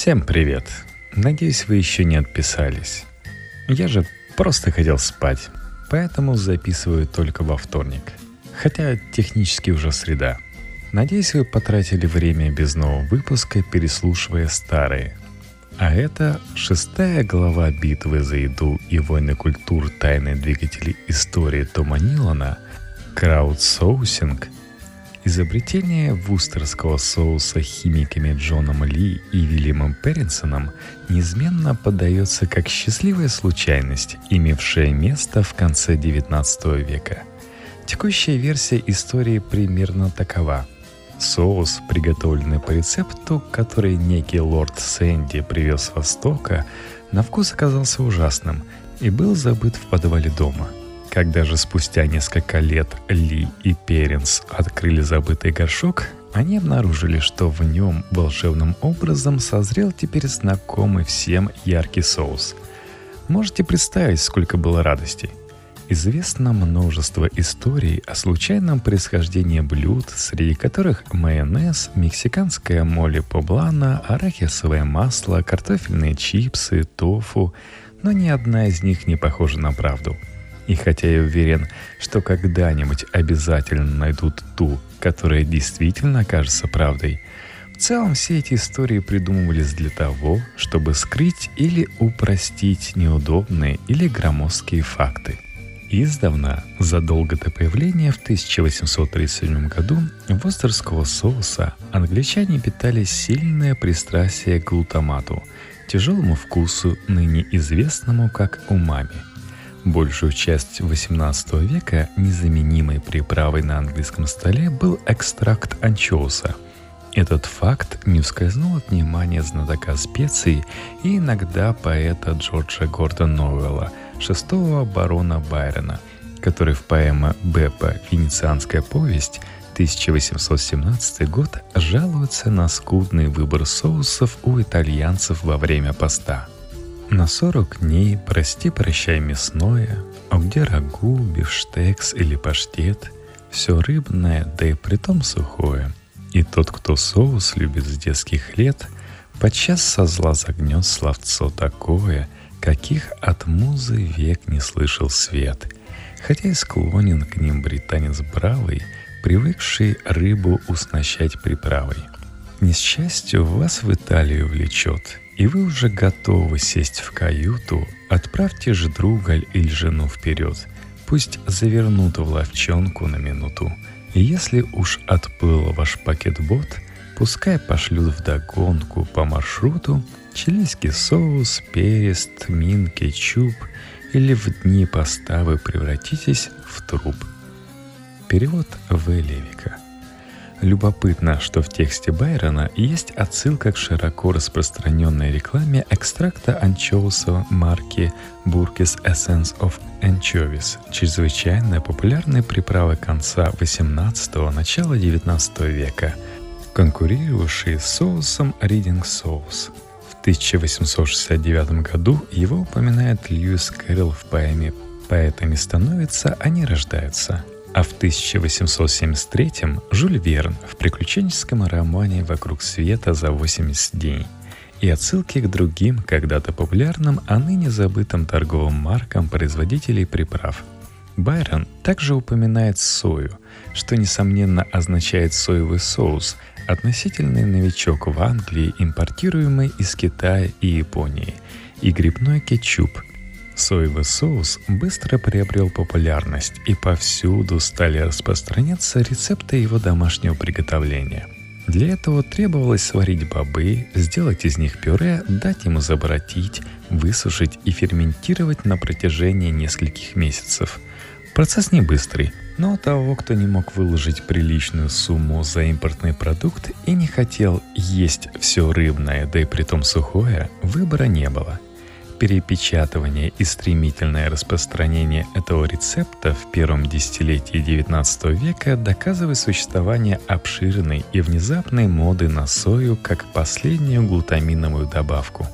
Всем привет! Надеюсь, вы еще не отписались. Я же просто хотел спать, поэтому записываю только во вторник. Хотя технически уже среда. Надеюсь, вы потратили время без нового выпуска, переслушивая старые. А это шестая глава битвы за еду и войны культур тайные двигатели истории Тома Нилана «Краудсоусинг» Изобретение вустерского соуса химиками Джоном Ли и Вильямом Перринсоном неизменно подается как счастливая случайность, имевшая место в конце XIX века. Текущая версия истории примерно такова. Соус, приготовленный по рецепту, который некий лорд Сэнди привез с Востока, на вкус оказался ужасным и был забыт в подвале дома – когда же спустя несколько лет Ли и Перенс открыли забытый горшок, они обнаружили, что в нем волшебным образом созрел теперь знакомый всем яркий соус. Можете представить, сколько было радости. Известно множество историй о случайном происхождении блюд, среди которых майонез, мексиканская моли поблана, арахисовое масло, картофельные чипсы, тофу, но ни одна из них не похожа на правду – и хотя я уверен, что когда-нибудь обязательно найдут ту, которая действительно окажется правдой, в целом все эти истории придумывались для того, чтобы скрыть или упростить неудобные или громоздкие факты. Издавна, задолго до появления в 1837 году востерского соуса, англичане питали сильное пристрастие к глутамату, тяжелому вкусу, ныне известному как умами – Большую часть XVIII века незаменимой приправой на английском столе был экстракт анчоуса. Этот факт не ускользнул от внимания знатока специй и иногда поэта Джорджа Гордона Новелла, шестого барона Байрона, который в поэме Беппа «Венецианская повесть» 1817 год жалуется на скудный выбор соусов у итальянцев во время поста – на сорок дней прости-прощай мясное, а где рагу, бифштекс или паштет, все рыбное, да и притом сухое. И тот, кто соус любит с детских лет, подчас со зла загнет словцо такое, каких от музы век не слышал свет, хотя и склонен к ним британец бравый, привыкший рыбу уснащать приправой. Несчастью вас в Италию влечет, и вы уже готовы сесть в каюту, отправьте же друга или жену вперед. Пусть завернут в ловчонку на минуту. И если уж отплыл ваш пакет-бот, пускай пошлют вдогонку по маршруту чилийский соус, перец, тмин, кетчуп или в дни поста вы превратитесь в труп. Перевод В. Левика – Любопытно, что в тексте Байрона есть отсылка к широко распространенной рекламе экстракта анчоуса марки Burkis Essence of Anchovies, чрезвычайно популярной приправы конца 18-го, начала 19 века, конкурировавшей с соусом Reading Sauce. В 1869 году его упоминает Льюис Кэрролл в поэме «Поэтами становятся, они рождаются», а в 1873-м Жюль Верн в приключенческом романе «Вокруг света за 80 дней» и отсылки к другим, когда-то популярным, а ныне забытым торговым маркам производителей приправ. Байрон также упоминает сою, что, несомненно, означает соевый соус, относительный новичок в Англии, импортируемый из Китая и Японии, и грибной кетчуп – Соевый соус быстро приобрел популярность и повсюду стали распространяться рецепты его домашнего приготовления. Для этого требовалось сварить бобы, сделать из них пюре, дать ему заборотить, высушить и ферментировать на протяжении нескольких месяцев. Процесс не быстрый, но того, кто не мог выложить приличную сумму за импортный продукт и не хотел есть все рыбное, да и притом сухое, выбора не было – перепечатывание и стремительное распространение этого рецепта в первом десятилетии XIX века доказывает существование обширной и внезапной моды на сою как последнюю глутаминовую добавку.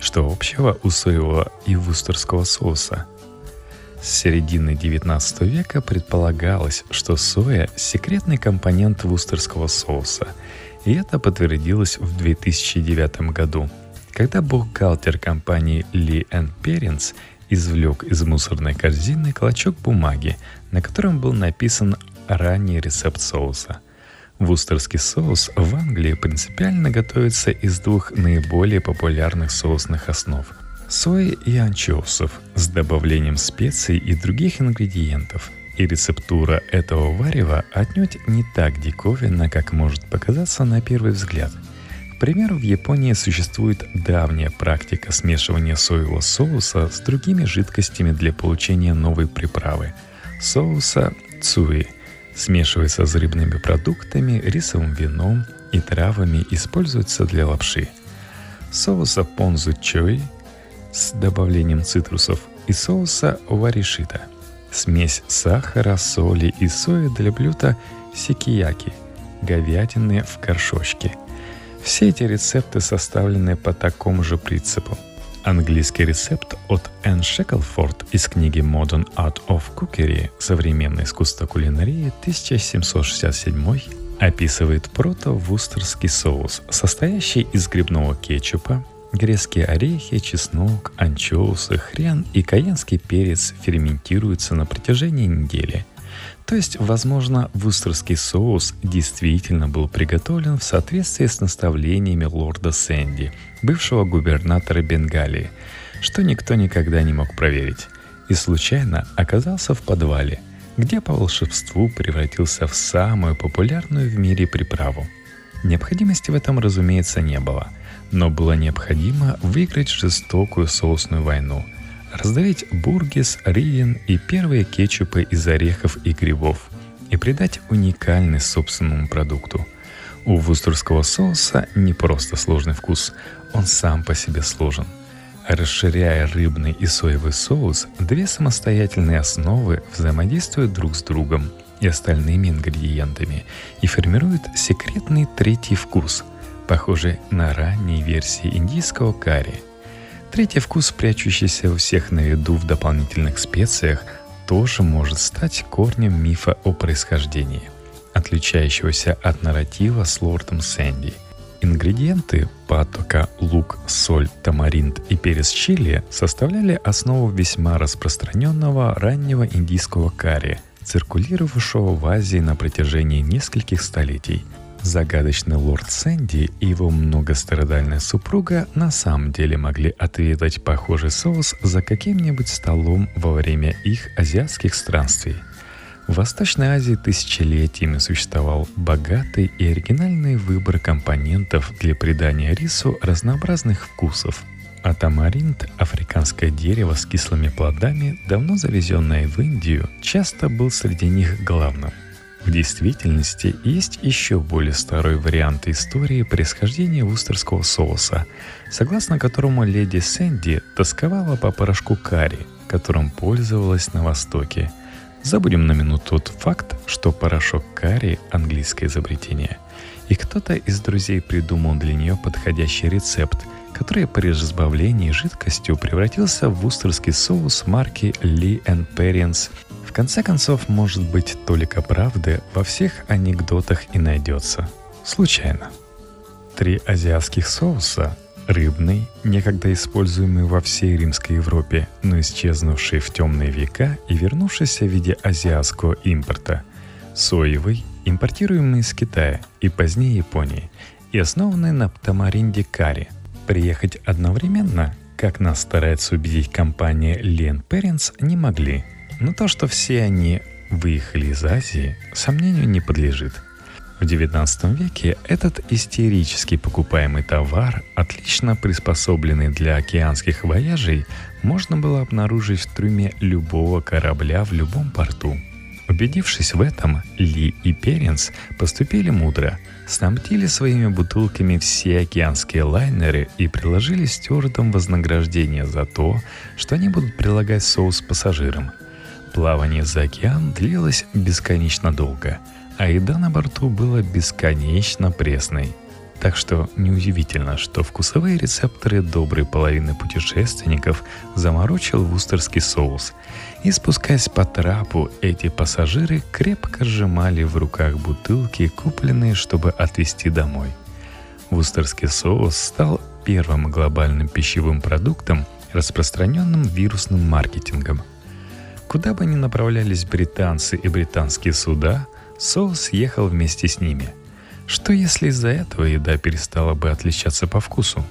Что общего у соевого и вустерского соуса? С середины XIX века предполагалось, что соя – секретный компонент вустерского соуса – И это подтвердилось в 2009 году, когда бухгалтер компании Ли Перенс извлек из мусорной корзины клочок бумаги, на котором был написан ранний рецепт соуса. Вустерский соус в Англии принципиально готовится из двух наиболее популярных соусных основ – сои и анчоусов с добавлением специй и других ингредиентов. И рецептура этого варева отнюдь не так диковинна, как может показаться на первый взгляд – примеру, в Японии существует давняя практика смешивания соевого соуса с другими жидкостями для получения новой приправы – соуса цуи – Смешивается с рыбными продуктами, рисовым вином и травами, используется для лапши. Соуса понзу чой с добавлением цитрусов и соуса варишита. Смесь сахара, соли и сои для блюда сикияки – говядины в горшочке. Все эти рецепты составлены по такому же принципу – Английский рецепт от Энн Шеклфорд из книги Modern Art of Cookery. «Современное искусство кулинарии» 1767 описывает прото-вустерский соус, состоящий из грибного кетчупа, грецкие орехи, чеснок, анчоусы, хрен и каенский перец ферментируются на протяжении недели – то есть, возможно, вустерский соус действительно был приготовлен в соответствии с наставлениями лорда Сэнди, бывшего губернатора Бенгалии, что никто никогда не мог проверить, и случайно оказался в подвале, где по волшебству превратился в самую популярную в мире приправу. Необходимости в этом, разумеется, не было, но было необходимо выиграть жестокую соусную войну – раздавить бургис, риен и первые кетчупы из орехов и грибов и придать уникальность собственному продукту. У вустерского соуса не просто сложный вкус, он сам по себе сложен. Расширяя рыбный и соевый соус, две самостоятельные основы взаимодействуют друг с другом и остальными ингредиентами и формируют секретный третий вкус, похожий на ранние версии индийского карри – Третий вкус, прячущийся у всех на виду в дополнительных специях, тоже может стать корнем мифа о происхождении, отличающегося от нарратива с лордом Сэнди. Ингредиенты патока, лук, соль, тамаринт и перец чили составляли основу весьма распространенного раннего индийского карри, циркулировавшего в Азии на протяжении нескольких столетий – Загадочный лорд Сэнди и его многострадальная супруга на самом деле могли отведать похожий соус за каким-нибудь столом во время их азиатских странствий. В Восточной Азии тысячелетиями существовал богатый и оригинальный выбор компонентов для придания рису разнообразных вкусов. А африканское дерево с кислыми плодами, давно завезенное в Индию, часто был среди них главным – в действительности есть еще более старый вариант истории происхождения вустерского соуса, согласно которому леди Сэнди тосковала по порошку карри, которым пользовалась на Востоке. Забудем на минуту тот факт, что порошок карри – английское изобретение. И кто-то из друзей придумал для нее подходящий рецепт, который при разбавлении жидкостью превратился в вустерский соус марки Lee Perrins – в конце концов, может быть, только правды во всех анекдотах и найдется. Случайно. Три азиатских соуса – рыбный, некогда используемый во всей Римской Европе, но исчезнувший в темные века и вернувшийся в виде азиатского импорта, соевый, импортируемый из Китая и позднее Японии, и основанный на тамаринде карри. Приехать одновременно, как нас старается убедить компания Лен Parents, не могли – но то, что все они выехали из Азии, сомнению не подлежит. В XIX веке этот истерически покупаемый товар, отлично приспособленный для океанских вояжей, можно было обнаружить в трюме любого корабля в любом порту. Убедившись в этом, Ли и Перенс поступили мудро, снабдили своими бутылками все океанские лайнеры и приложили стюардам вознаграждение за то, что они будут прилагать соус пассажирам – Плавание за океан длилось бесконечно долго, а еда на борту была бесконечно пресной. Так что неудивительно, что вкусовые рецепторы доброй половины путешественников заморочил вустерский соус. И спускаясь по трапу, эти пассажиры крепко сжимали в руках бутылки, купленные, чтобы отвезти домой. Вустерский соус стал первым глобальным пищевым продуктом, распространенным вирусным маркетингом. Куда бы ни направлялись британцы и британские суда, соус ехал вместе с ними – что если из-за этого еда перестала бы отличаться по вкусу?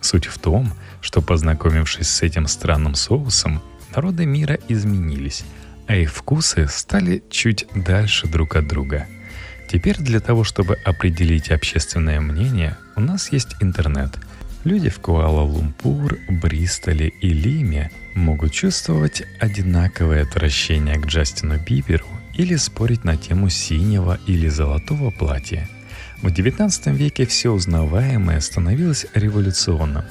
Суть в том, что познакомившись с этим странным соусом, народы мира изменились, а их вкусы стали чуть дальше друг от друга. Теперь для того, чтобы определить общественное мнение, у нас есть интернет. Люди в Куала-Лумпур, Бристоле и Лиме могут чувствовать одинаковое отвращение к Джастину Биберу или спорить на тему синего или золотого платья – в XIX веке все узнаваемое становилось революционным.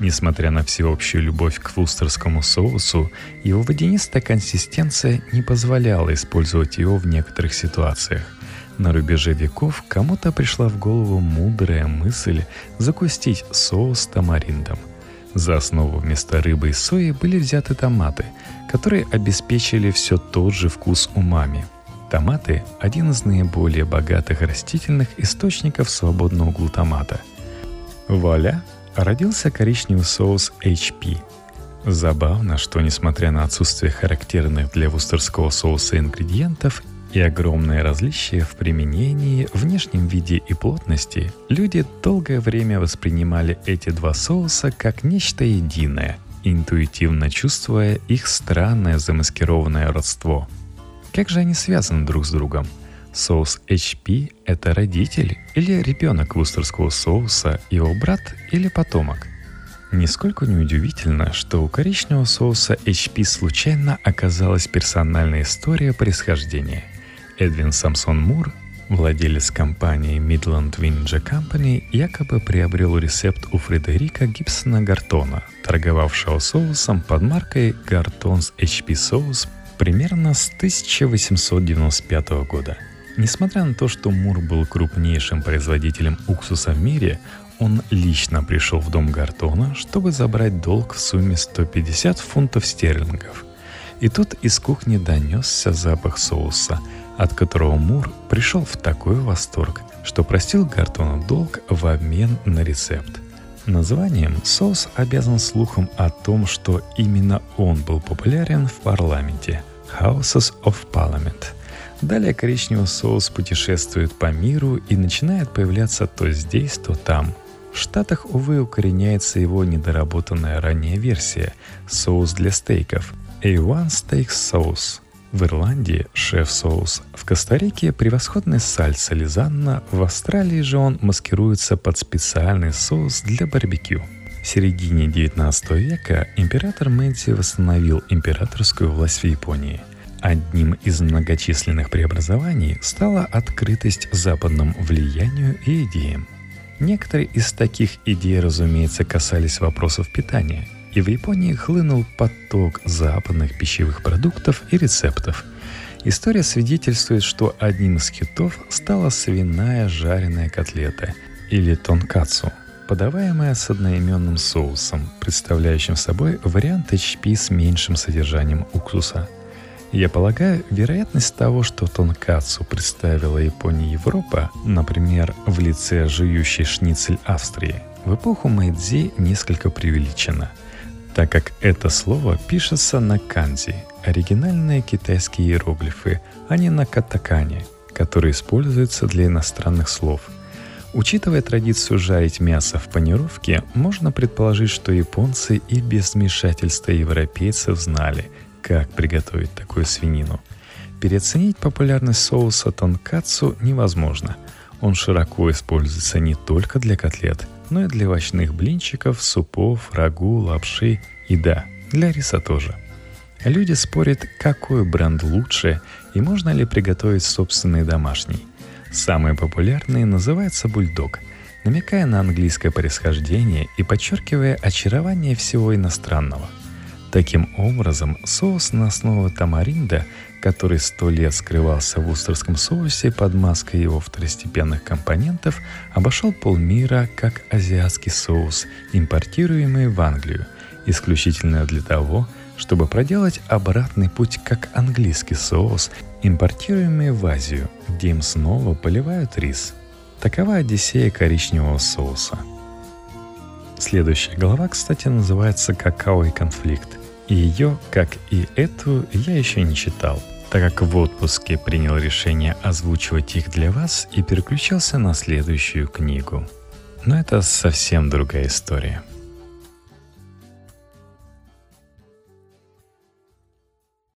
Несмотря на всеобщую любовь к вустерскому соусу, его водянистая консистенция не позволяла использовать его в некоторых ситуациях. На рубеже веков кому-то пришла в голову мудрая мысль закустить соус тамариндом. За основу вместо рыбы и сои были взяты томаты, которые обеспечили все тот же вкус умами – Томаты – один из наиболее богатых растительных источников свободного глутамата. Вуаля! Родился коричневый соус HP. Забавно, что несмотря на отсутствие характерных для вустерского соуса ингредиентов и огромное различие в применении, внешнем виде и плотности, люди долгое время воспринимали эти два соуса как нечто единое, интуитивно чувствуя их странное замаскированное родство – как же они связаны друг с другом? Соус HP – это родитель или ребенок вустерского соуса, его брат или потомок? Нисколько не удивительно, что у коричневого соуса HP случайно оказалась персональная история происхождения. Эдвин Самсон Мур, владелец компании Midland Winja Company, якобы приобрел рецепт у Фредерика Гибсона Гартона, торговавшего соусом под маркой Garton's HP Sauce примерно с 1895 года. Несмотря на то, что Мур был крупнейшим производителем уксуса в мире, он лично пришел в дом Гартона, чтобы забрать долг в сумме 150 фунтов стерлингов. И тут из кухни донесся запах соуса, от которого Мур пришел в такой восторг, что простил Гартону долг в обмен на рецепт. Названием соус обязан слухом о том, что именно он был популярен в парламенте – Houses of Parliament. Далее коричневый соус путешествует по миру и начинает появляться то здесь, то там. В Штатах, увы, укореняется его недоработанная ранняя версия – соус для стейков – A1 Steak Sauce. В Ирландии – шеф-соус. В Коста-Рике – превосходный сальса лизанна. В Австралии же он маскируется под специальный соус для барбекю. В середине 19 века император Мэйдзи восстановил императорскую власть в Японии. Одним из многочисленных преобразований стала открытость западному влиянию и идеям. Некоторые из таких идей, разумеется, касались вопросов питания, и в Японии хлынул поток западных пищевых продуктов и рецептов. История свидетельствует, что одним из хитов стала свиная жареная котлета или тонкацу – подаваемая с одноименным соусом, представляющим собой вариант HP с меньшим содержанием уксуса. Я полагаю, вероятность того, что тонкацу представила Япония Европа, например, в лице жующей шницель Австрии, в эпоху Мэйдзи несколько преувеличена, так как это слово пишется на канзи, оригинальные китайские иероглифы, а не на катакане, которые используются для иностранных слов – Учитывая традицию жарить мясо в панировке, можно предположить, что японцы и без вмешательства европейцев знали, как приготовить такую свинину. Переоценить популярность соуса тонкацу невозможно. Он широко используется не только для котлет, но и для овощных блинчиков, супов, рагу, лапши и да, для риса тоже. Люди спорят, какой бренд лучше и можно ли приготовить собственный домашний. Самый популярный называется бульдог, намекая на английское происхождение и подчеркивая очарование всего иностранного. Таким образом, соус на основе тамаринда, который сто лет скрывался в устерском соусе под маской его второстепенных компонентов, обошел полмира как азиатский соус, импортируемый в Англию, исключительно для того, чтобы проделать обратный путь как английский соус, импортируемый в Азию, где им снова поливают рис. Такова одиссея коричневого соуса. Следующая глава, кстати, называется «Какао и конфликт». И ее, как и эту, я еще не читал, так как в отпуске принял решение озвучивать их для вас и переключился на следующую книгу. Но это совсем другая история –